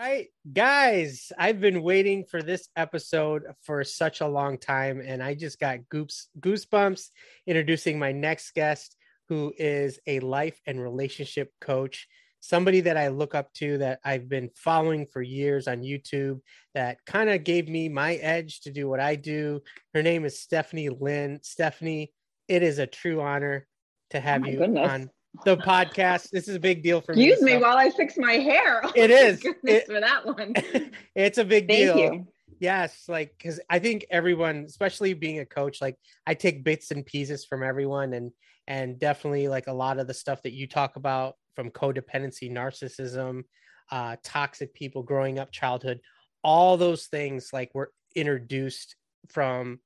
right, guys, I've been waiting for this episode for such a long time, and I just got goose goosebumps introducing my next guest, who is a life and relationship coach, somebody that I look up to that I've been following for years on YouTube that kind of gave me my edge to do what I do. Her name is Stephanie Lyn. Stephanie, it is a true honor to have Oh you goodness. on the podcast. This is a big deal for me. Excuse me while I fix my hair. Oh It is. It- for that one. it's a big Thank deal. you. Yes, like because I think everyone, especially being a coach, like I take bits and pieces from everyone, and and definitely like a lot of the stuff that you talk about from codependency, narcissism, uh, toxic people, growing up, childhood, all those things like were introduced from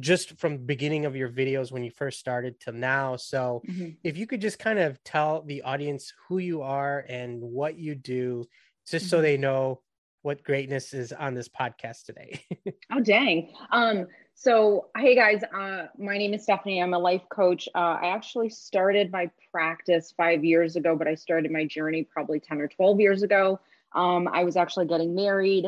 just from the beginning of your videos when you first started to now. So Mhm. if you could just kind of tell the audience who you are and what you do, just so Mhm. they know what greatness is on this podcast today. Oh dang. Um, so hey guys, uh, my name is Stephanie. I'm a life coach. Uh, I actually started my practice five years ago, but I started my journey probably 10 or 12 years ago. Um, I was actually getting married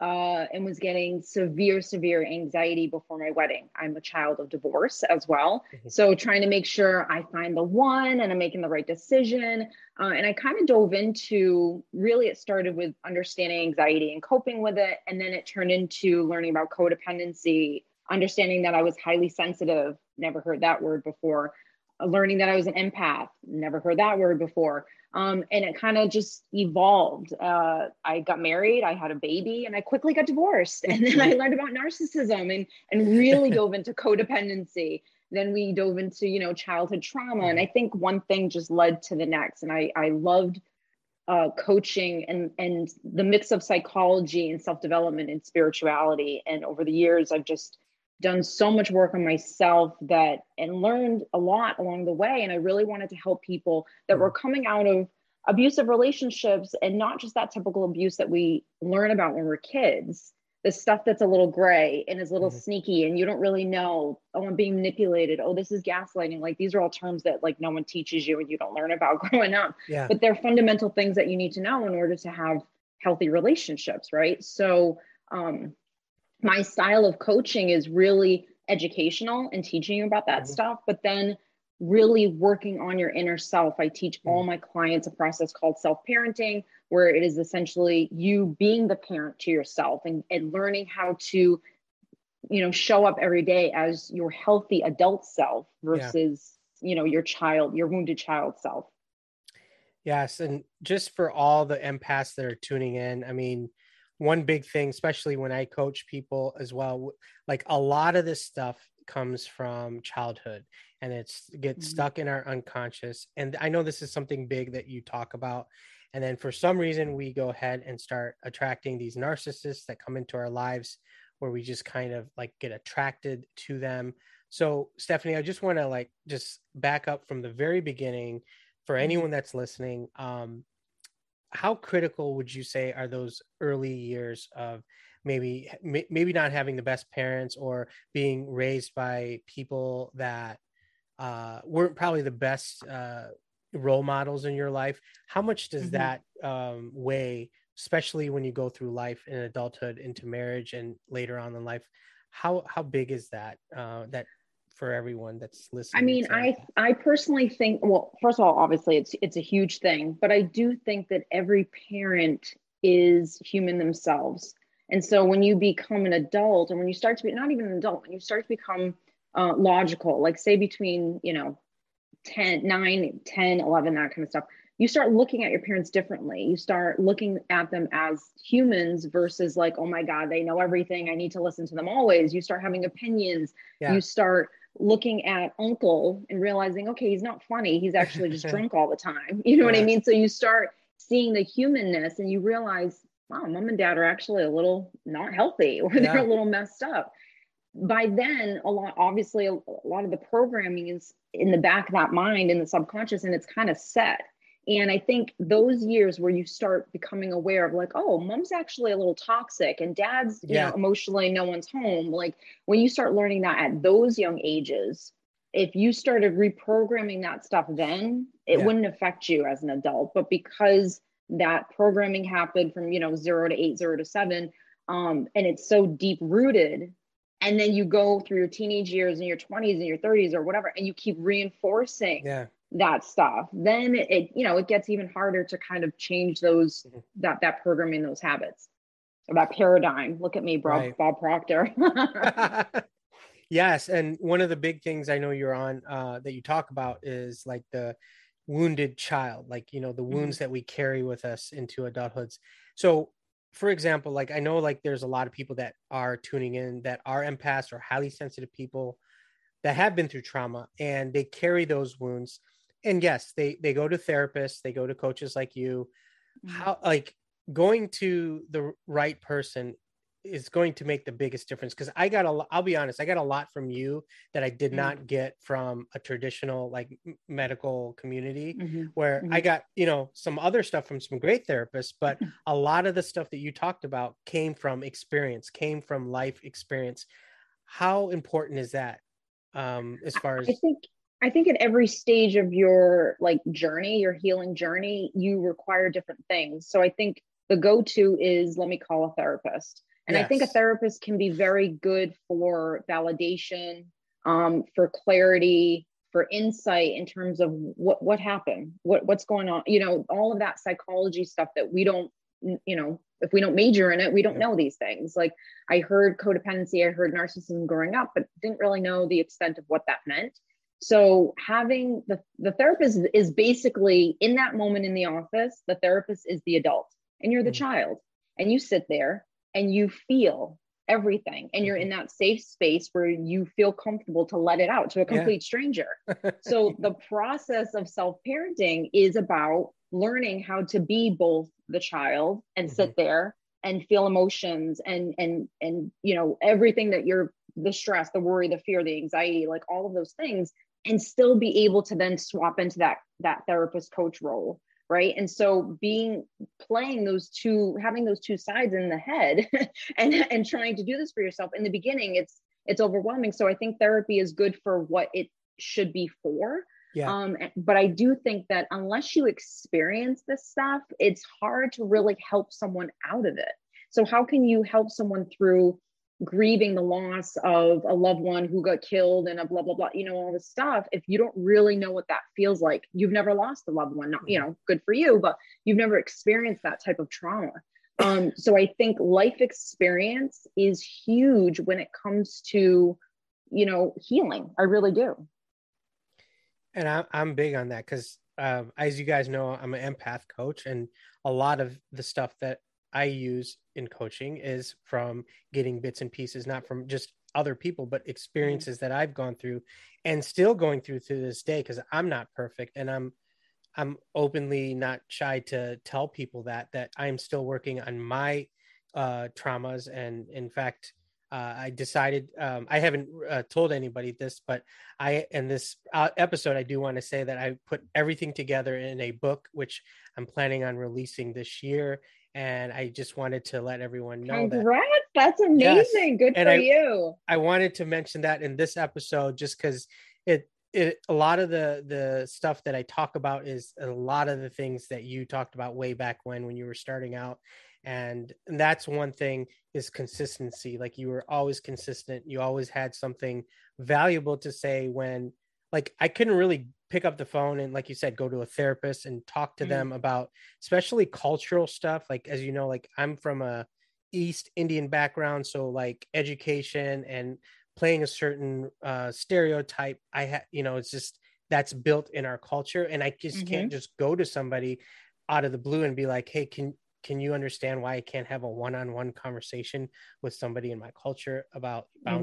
uh, and was getting severe, severe anxiety before my wedding. I'm a child of divorce as well. Mhm. So trying to make sure I find the one and I'm making the right decision. Uh, and I kind of dove into really, it started with understanding anxiety and coping with it. And then it turned into learning about codependency, understanding that I was highly sensitive, never heard that word before, uh, learning that I was an empath, never heard that word before. Um, and it kind of just evolved. Uh, I got married, I had a baby, and I quickly got divorced. And then I learned about narcissism and, and really dove into codependency. Then we dove into you know childhood trauma. And i think one thing just led to the next. And i i loved uh, coaching and and the mix of psychology and self-development and spirituality. And over the years i've just done so much work on myself that and learned a lot along the way and i really wanted to help people that were coming out of abusive relationships and not just that typical abuse that we learn about when we're kids. The stuff that's a little gray and is a little Mhm. sneaky and you don't really know oh i'm being manipulated. Oh this is gaslighting. Like these are all terms that like no one teaches you and you don't learn about growing up. Yeah. but they're fundamental things that you need to know in order to have healthy relationships right? So um my style of coaching is really educational and teaching you about that Mhm. stuff but then really working on your inner self. I teach all my clients a process called self-parenting where it is essentially you being the parent to yourself and, and learning how to you know show up every day as your healthy adult self versus you know your child your wounded child self. Yes, and just for all the empaths that are tuning in, I mean, one big thing, especially when I coach people as well, like a lot of this stuff comes from childhood and it's gets Mhm. stuck in our unconscious. And I know this is something big that you talk about. And then for some reason, we go ahead and start attracting these narcissists that come into our lives where we just kind of like get attracted to them. So, Stephanie, I just want to like just back up from the very beginning for Mhm. anyone that's listening um how critical would you say are those early years of maybe maybe not having the best parents or being raised by people that uh weren't probably the best uh role models in your life how much does Mhm. that um weigh especially when you go through life in adulthood into marriage and later on in life how how big is that uh that for everyone that's listening I mean, to- I I personally think well, first of all, obviously it's it's a huge thing, but I do think that every parent is human themselves. And so when you become an adult and when you start to be not even an adult, when you start to become uh, logical, like say between, you know, 10, 9, 10, 11, that kind of stuff, you start looking at your parents differently. You start looking at them as humans versus like, oh my God, they know everything. I need to listen to them always. You start having opinions. Yeah. You start looking at uncle and realizing, okay, he's not funny. He's actually just drunk all the time. You know what I mean? So you start seeing the humanness and you realize, wow, mom and dad are actually a little not healthy or they're Yeah. a little messed up. By then, a lot, obviously, a, a lot of the programming is in the back of that mind, in the subconscious, and it's kind of set. And I think those years where you start becoming aware of like, oh, mom's actually a little toxic and dad's, you Yeah. know, emotionally no one's home. Like when you start learning that at those young ages, if you started reprogramming that stuff then, it Yeah. wouldn't affect you as an adult. But because that programming happened from you know zero to eight zero to seven um, and it's so deep rooted and then you go through your teenage years and your 20s and your 30s or whatever and you keep reinforcing yeah. That stuff then it you know it gets even harder to kind of change those mm-hmm. that that programming those habits or that paradigm look at me bob, right. bob proctor yes and one of the big things i know you're on uh, that you talk about is like the wounded child like you know the wounds mm-hmm. that we carry with us into adulthoods so for example, like I know like there's a lot of people that are tuning in that are empaths or highly sensitive people that have been through trauma and they carry those wounds. And yes, they they go to therapists, they go to coaches like you. Mm-hmm. How like going to the right person is going to make the biggest difference because I got a I'll be honest, I got a lot from you that I did mm-hmm. not get from a traditional like medical community mm-hmm. where mm-hmm. I got, you know, some other stuff from some great therapists, but mm-hmm. a lot of the stuff that you talked about came from experience, came from life experience. How important is that um as far as I think I think at every stage of your like journey, your healing journey, you require different things. So I think the go-to is let me call a therapist and yes. I think a therapist can be very good for validation, um, for clarity, for insight in terms of what what happened, what what's going on. You know, all of that psychology stuff that we don't, you know, if we don't major in it, we don't know these things. Like I heard codependency, I heard narcissism growing up, but didn't really know the extent of what that meant. So having the the therapist is basically in that moment in the office, the therapist is the adult and you're the mm-hmm. child and you sit there and you feel everything and you're in mm-hmm. that safe space where you feel comfortable to let it out to a complete yeah. stranger so the process of self-parenting is about learning how to be both the child and mm-hmm. sit there and feel emotions and and and you know everything that you're the stress the worry the fear the anxiety like all of those things and still be able to then swap into that that therapist coach role right? And so being playing those two having those two sides in the head and and trying to do this for yourself in the beginning it's it's overwhelming. So i think therapy is good for what it should be for. Yeah. um but i do think that unless you experience this stuff it's hard to really help someone out of it. So how can you help someone through grieving the loss of a loved one who got killed and a blah blah blah you know all this stuff if you don't really know what that feels like you've never lost a loved one not you know good for you but you've never experienced that type of trauma. Um, so i think life experience is huge when it comes to you know healing. I really do. And I, i'm big on that because um, as you guys know i'm an empath coach and a lot of the stuff that I use in coaching is from getting bits and pieces, not from just other people, but mm-hmm. experiences that I've gone through and still going through to this day because I'm not perfect and I'm I'm openly not shy to tell people that that I'm still working on my uh, traumas and in fact uh, I decided um, I haven't uh, told anybody this, but I in this uh, episode I do want to say that I put everything together in a book which I'm planning on releasing this year, and I just wanted to let everyone know Congrats, that. That's amazing. Yes. Good and for I, you. I wanted to mention that in this episode just because it it a lot of the the stuff that I talk about is a lot of the things that you talked about way back when when you were starting out. And, and that's one thing is consistency. Like you were always consistent. You always had something valuable to say when like I couldn't really pick up the phone and like you said go to a therapist and talk to mm-hmm. them about especially cultural stuff like as you know like i'm from a east indian background so like education and playing a certain uh stereotype i had you know it's just that's built in our culture and i just mm-hmm. can't just go to somebody out of the blue and be like hey can can you understand why I can't have a one-on-one conversation with somebody in my culture about mm-hmm.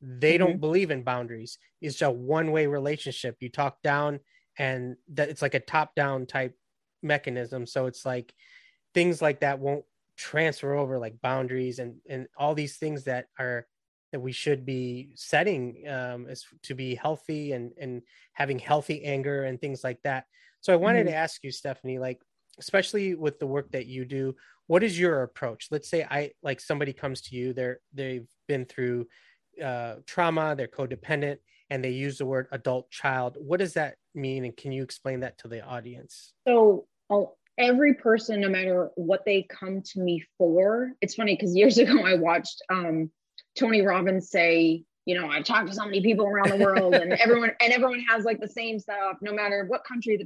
Boundaries? Mm-hmm. They don't believe in boundaries. It's a one-way relationship. You talk down and that it's like a top-down type mechanism. So it's like things like that won't transfer over like boundaries and and all these things that are that we should be setting um is to be healthy and and having healthy anger and things like that. So I wanted mm-hmm. to ask you Stephanie like especially with the work that you do what is your approach let's say i like somebody comes to you they're they've been through uh, trauma they're codependent and they use the word adult child what does that mean and can you explain that to the audience so oh, every person, no matter what they come to me for, it's funny because years ago I watched um, Tony Robbins say, you know, I've talked to so many people around the world and everyone and everyone has like the same stuff, no matter what country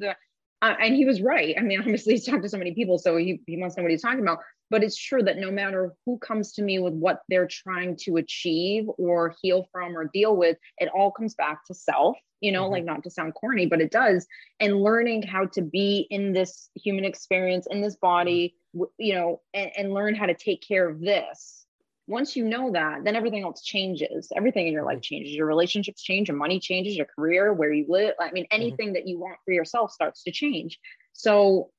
uh, and he was right. I mean, obviously he's talked to so many people, so he, he must know what he's talking about. But it's true that no matter who comes to me with what they're trying to achieve or heal from or deal with, it all comes back to self, you know, mm-hmm. like not to sound corny, but it does. And learning how to be in this human experience, in this body, you know, and, and learn how to take care of this once you know that, then everything else changes. Everything in your life changes. Your relationships change, your money changes, your career, where you live. I mean, mm-hmm. anything mm-hmm. that you want for yourself starts to change. So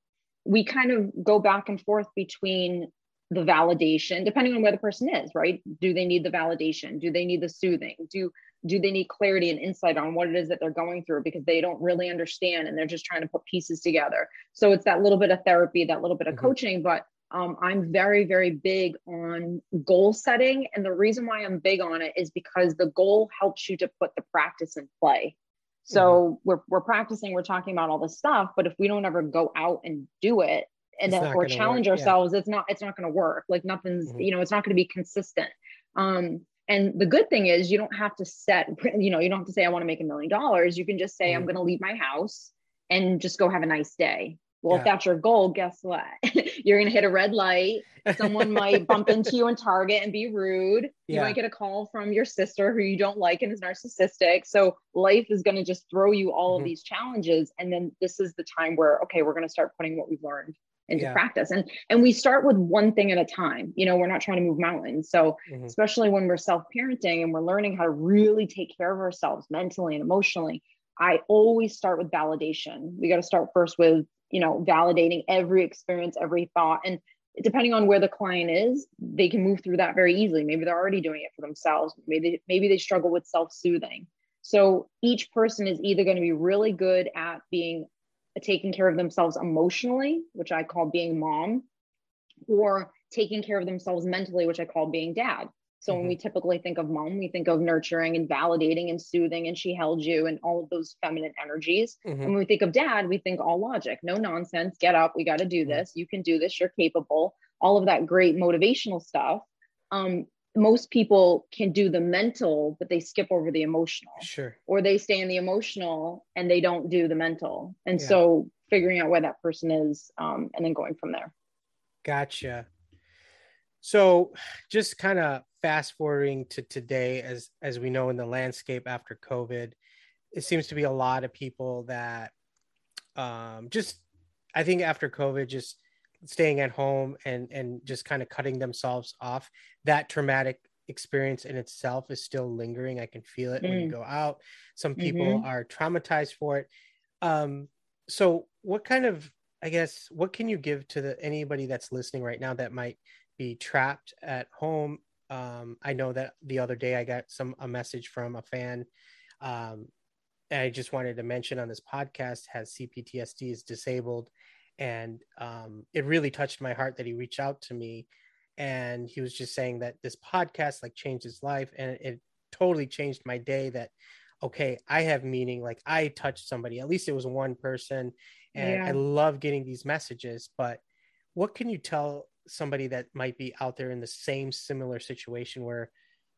we kind of go back and forth between the validation, depending on where the person is, right? Do they need the validation? Do they need the soothing? Do do they need clarity and insight on what it is that they're going through because they don't really understand and they're just trying to put pieces together. So it's that little bit of therapy, that little bit of mm-hmm. coaching, but um, I'm very, very big on goal setting. And the reason why I'm big on it is because the goal helps you to put the practice in play. So mm-hmm. we're, we're practicing, we're talking about all this stuff, but if we don't ever go out and do it and then or challenge work. ourselves, yeah. it's not, it's not going to work. Like nothing's, mm-hmm. you know, it's not going to be consistent. Um, and the good thing is you don't have to set, you know, you don't have to say, I want to make a million dollars. You can just say, mm-hmm. I'm going to leave my house and just go have a nice day. Well, yeah. if that's your goal, guess what? You're going to hit a red light. Someone might bump into you in Target and be rude. You yeah. might get a call from your sister who you don't like and is narcissistic. So life is going to just throw you all mm-hmm. of these challenges. And then this is the time where, okay, we're going to start putting what we've learned into yeah. practice. And and we start with one thing at a time. You know, we're not trying to move mountains. So mm-hmm. especially when we're self-parenting and we're learning how to really take care of ourselves mentally and emotionally, I always start with validation. We got to start first with you know validating every experience every thought. And depending on where the client is they can move through that very easily. Maybe they're already doing it for themselves. Maybe they, maybe they struggle with self-soothing. So each person is either going to be really good at being taking care of themselves emotionally which i call being mom or taking care of themselves mentally which i call being dad so mm-hmm. when we typically think of mom, we think of nurturing and validating and soothing, and she held you and all of those feminine energies. Mm-hmm. And when we think of dad, we think all logic, no nonsense, get up, we got to do mm-hmm. this, you can do this, you're capable, all of that great motivational stuff. Um, most people can do the mental, but they skip over the emotional. Sure. Or they stay in the emotional and they don't do the mental. And yeah. so figuring out where that person is um, and then going from there. Gotcha. So just kind of fast forwarding to today, as as we know in the landscape after COVID, it seems to be a lot of people that um, just I think after COVID, just staying at home and and just kind of cutting themselves off. That traumatic experience in itself is still lingering. I can feel it mm. when you mm. go out. Some people mm-hmm. are traumatized for it. Um, so what kind of I guess what can you give to the anybody that's listening right now that might be trapped at home. Um, I know that the other day I got some a message from a fan. Um, I just wanted to mention on this podcast has CPTSD is disabled, and um, it really touched my heart that he reached out to me, and he was just saying that this podcast like changed his life, and it totally changed my day. That okay, I have meaning. Like I touched somebody. At least it was one person, and yeah. I love getting these messages. But what can you tell somebody that might be out there in the same similar situation where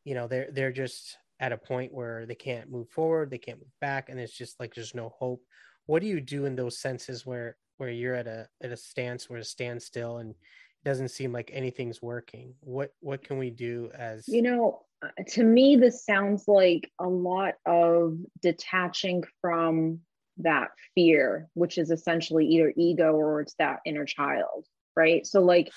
you know they're they're just at a point where they can't move forward they can't move back and it's just like there's no hope. What do you do in those senses where where you're at a at a stance where a standstill and it doesn't seem like anything's working? What what can we do as you know uh, to me this sounds like a lot of detaching from that fear which is essentially either ego or it's that inner child right? So, like,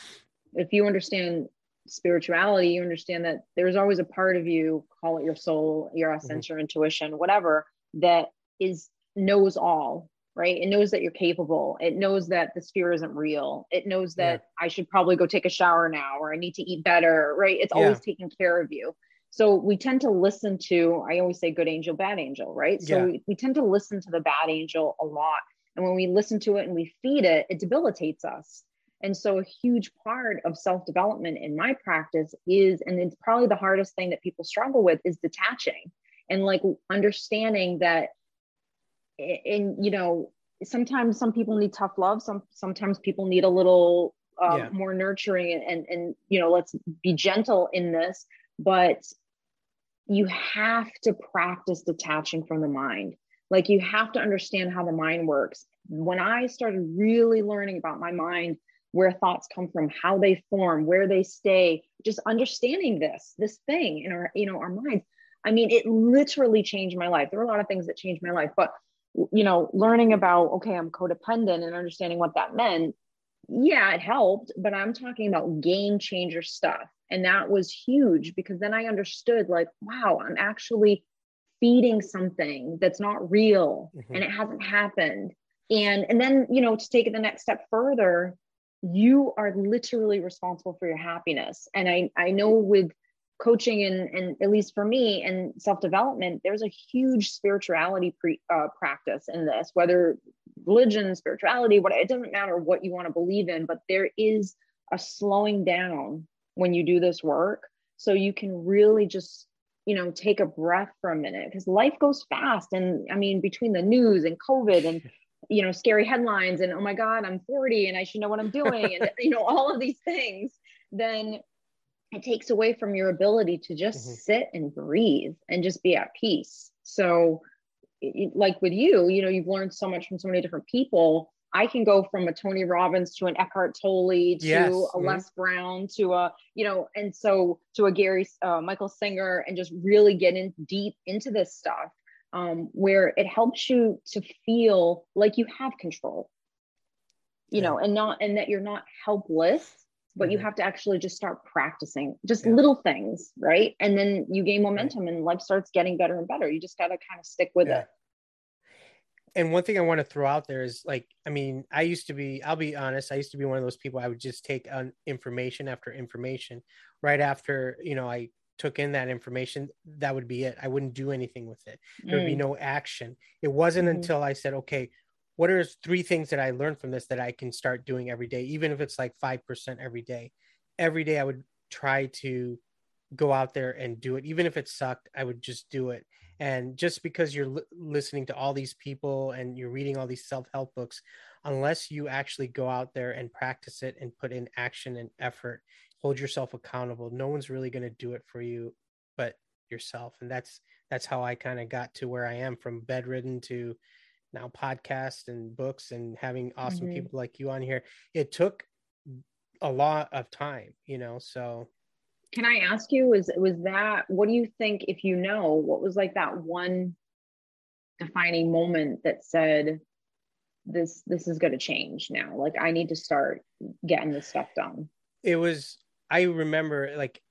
if you understand spirituality, you understand that there's always a part of you, call it your soul, your mm-hmm. essence, mm-hmm. your intuition, whatever, that is knows all, right? It knows that you're capable. It knows that the fear isn't real. It knows that yeah. I should probably go take a shower now or I need to eat better, right? It's yeah. always taking care of you. So we tend to listen to, I always say good angel, bad angel, right? So yeah. we, we tend to listen to the bad angel a lot. And when we listen to it and we feed it, it debilitates us. And so, a huge part of self development in my practice is, and it's probably the hardest thing that people struggle with, is detaching and like understanding that, and you know, sometimes some people need tough love some sometimes people need a little um, Yeah. more nurturing and, and and you know let's be gentle in this but you have to practice detaching from the mind like you have to understand how the mind works when i started really learning about my mind where thoughts come from how they form where they stay just understanding this this thing in our you know our minds. I mean it literally changed my life. There were a lot of things that changed my life but you know learning about okay i'm codependent and understanding what that meant yeah it helped but i'm talking about game changer stuff. And that was huge because then i understood like wow i'm actually feeding something that's not real Mhm. and it hasn't happened. And and then you know to take it the next step further you are literally responsible for your happiness. And i i know with coaching and and at least for me and self-development there's a huge spirituality pre, uh, practice in this whether religion spirituality what it doesn't matter what you want to believe in but there is a slowing down when you do this work. So you can really just you know take a breath for a minute because life goes fast. And i mean between the news and covid and you know scary headlines and oh my god i'm 40 and i should know what i'm doing and you know all of these things then it takes away from your ability to just Mhm. sit and breathe and just be at peace so it- like with you you know you've learned so much from so many different people i can go from a tony robbins to an eckhart tolle to Yes. a Mhm. les brown to a you know and so to a gary uh, michael singer and just really get in deep into this stuff um, where it helps you to feel like you have control you know and not and that you're not helpless but you Mhm. have to actually just start practicing just Yeah. little things right and then you gain momentum and life starts getting better and better you just got to kind of stick with Yeah. it and one thing I want to throw out there is like, I mean, I used to be, I'll be honest, I used to be one of those people I would just take on information after information. Right after, you know, I took in that information, that would be it. I wouldn't do anything with it. There would be Mm, no action. It wasn't Mhm. until I said, okay, what are three things that I learned from this that I can start doing every day, even if it's like 5% every day? Every day I would try to go out there and do it. Even if it sucked, I would just do it. And just because you're li- listening to all these people and you're reading all these self help books, unless you actually go out there and practice it and put in action and effort, hold yourself accountable, no one's really going to do it for you but yourself. And that's that's how I kind of got to where I am from bedridden to now podcast and books and having awesome Mhm. people like you on here. It took a lot of time, you know. So can i ask you was was that what do you think if you know what was like that one defining moment that said this this is going to change now like i need to start getting this stuff done it was i remember like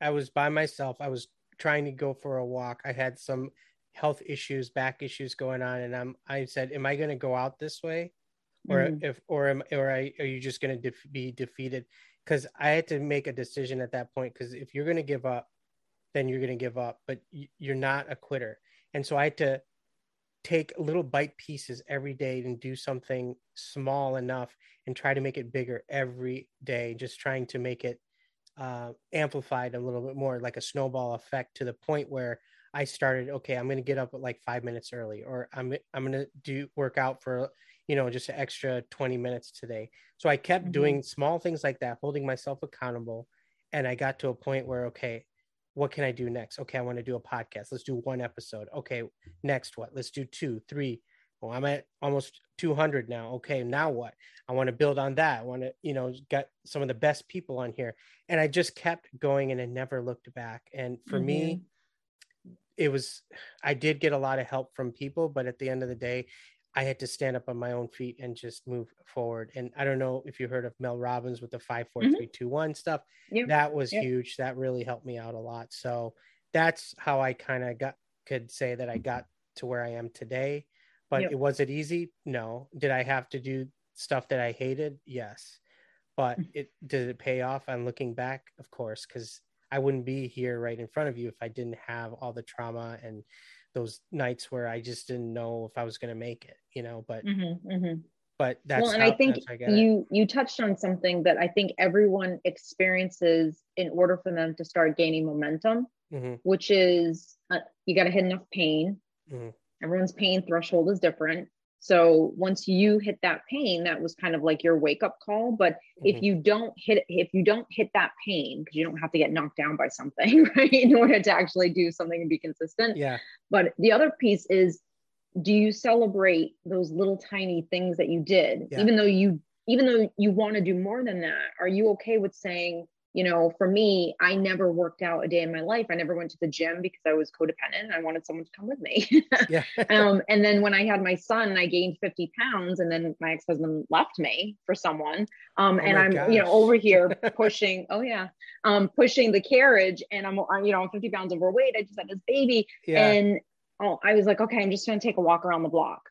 i was by myself i was trying to go for a walk i had some health issues back issues going on and i'm i said am i going to go out this way? Or Mhm. if or am or I, are you just going to def- be defeated? Because i had to make a decision at that point because if you're going to give up then you're going to give up but you're not a quitter. And so i had to take little bite pieces every day and do something small enough and try to make it bigger every day just trying to make it uh, amplified a little bit more like a snowball effect to the point where i started okay i'm going to get up at like five minutes early or i'm, I'm going to do work out for you know just an extra 20 minutes today. So i kept Mhm. doing small things like that holding myself accountable and i got to a point where okay what can i do next? Okay i want to do a podcast. Let's do one episode. Okay next what? Let's do two three well i'm at almost 200 now. Okay now what? I want to build on that. I want to you know get some of the best people on here. And i just kept going and i never looked back. And for me mm-hmm. it was i did get a lot of help from people but at the end of the day i had to stand up on my own feet and just move forward. And i don't know if you heard of mel robbins with the five four mm-hmm. three two one stuff. Yep. that was Yep. huge. That really helped me out a lot. So that's how i kind of got could say that i got to where i am today but Yep. it was it easy no did i have to do stuff that i hated yes but Mm. it did it pay off i'm looking back of course because i wouldn't be here right in front of you if i didn't have all the trauma and those nights where i just didn't know if i was going to make it you know but Mhm, mhm. but that's well and how, i think I you you touched on something that i think everyone experiences in order for them to start gaining momentum Mhm, which is uh, you got to hit enough pain mhm. Everyone's pain threshold is different So once you hit that pain, that was kind of like your wake up call. But mm-hmm. if you don't hit, if you don't hit that pain, because you don't have to get knocked down by something, right, in order to actually do something and be consistent. Yeah. But the other piece is, do you celebrate those little tiny things that you did, yeah. even though you, even though you want to do more than that? Are you okay with saying, you know, for me, I never worked out a day in my life. I never went to the gym because I was codependent. I wanted someone to come with me. yeah. um, and then when I had my son, I gained 50 pounds, and then my ex husband left me for someone. Um, oh and I'm, gosh. you know, over here pushing. oh yeah, um, pushing the carriage, and I'm, you know, I'm 50 pounds overweight. I just had this baby, yeah. and oh, I was like, okay, I'm just going to take a walk around the block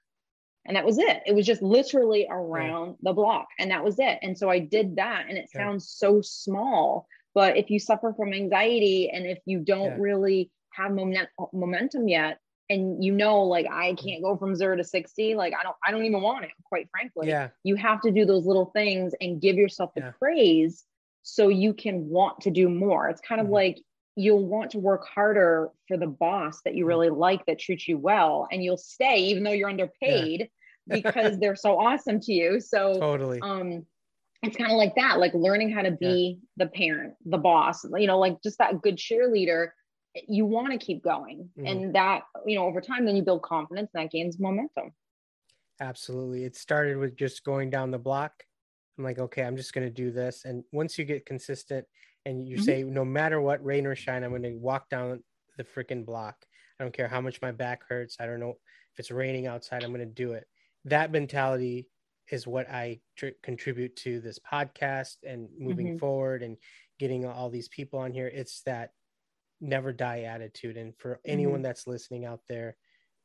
and that was it it was just literally around yeah. the block and that was it and so i did that and it yeah. sounds so small but if you suffer from anxiety and if you don't yeah. really have moment- momentum yet and you know like i mm. can't go from 0 to 60 like i don't i don't even want it quite frankly yeah you have to do those little things and give yourself the praise so you can want to do more it's kind of mm-hmm. like you'll want to work harder for the boss that you mm-hmm. really like that treats you well and you'll stay even though you're underpaid yeah. because they're so awesome to you so totally um it's kind of like that like learning how to be yeah. the parent the boss you know like just that good cheerleader you want to keep going mm-hmm. and that you know over time then you build confidence and that gains momentum absolutely it started with just going down the block i'm like okay i'm just going to do this and once you get consistent and you mm-hmm. say no matter what rain or shine i'm going to walk down the freaking block. I don't care how much my back hurts. I don't know if it's raining outside i'm going to do it. That mentality is what i tr- contribute to this podcast and moving mm-hmm. forward and getting all these people on here. It's that never die attitude. And for anyone mm-hmm. that's listening out there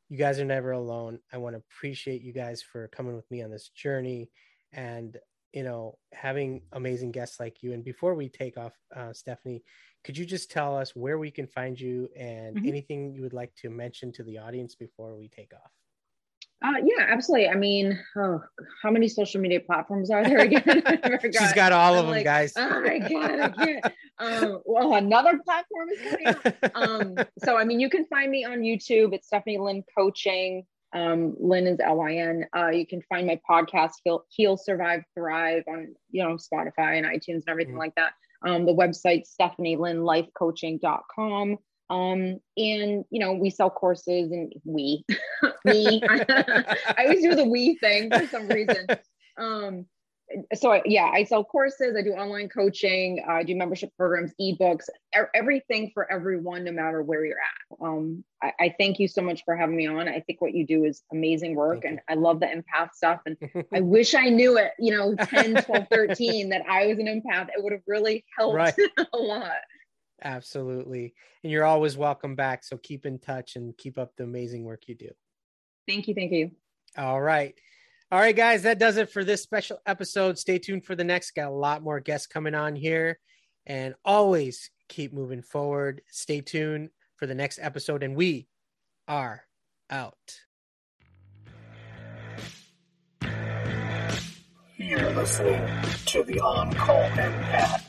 you guys are never alone. I want to appreciate you guys for coming with me on this journey. And you know, having amazing guests like you. And before we take off, uh, Stephanie, could you just tell us where we can find you and mm-hmm. anything you would like to mention to the audience before we take off? Uh, yeah, absolutely. I mean, oh, how many social media platforms are there again? She's got all I'm of them, like, guys. Oh my god, I can't. Um, well, another platform is coming. Out. Um, so, I mean, you can find me on YouTube. It's Stephanie Lyn Coaching. Um, Lyn is L-Y-N. Uh, you can find my podcast, Heal, Heal, Survive, Thrive on, you know, Spotify and iTunes and everything mm-hmm. like that. Um, the website, StephanieLynLifeCoaching.com. Um, and, you know, we sell courses and we, me, I always do the we thing for some reason. Um, so yeah, I sell courses, I do online coaching, I do membership programs, ebooks, er- everything for everyone, no matter where you're at. Um, I, I, thank you so much for having me on. I think what you do is amazing work and I love the empath stuff. And I wish I knew it, you know, 10, 12, 13, that I was an empath. It would have really helped right. a lot. Absolutely. And you're always welcome back. So keep in touch and keep up the amazing work you do. Thank you. Thank you. All right. All right, guys, that does it for this special episode. Stay tuned for the next. Got a lot more guests coming on here. And always keep moving forward. Stay tuned for the next episode. And we are out. You're listening to the On Call Empath.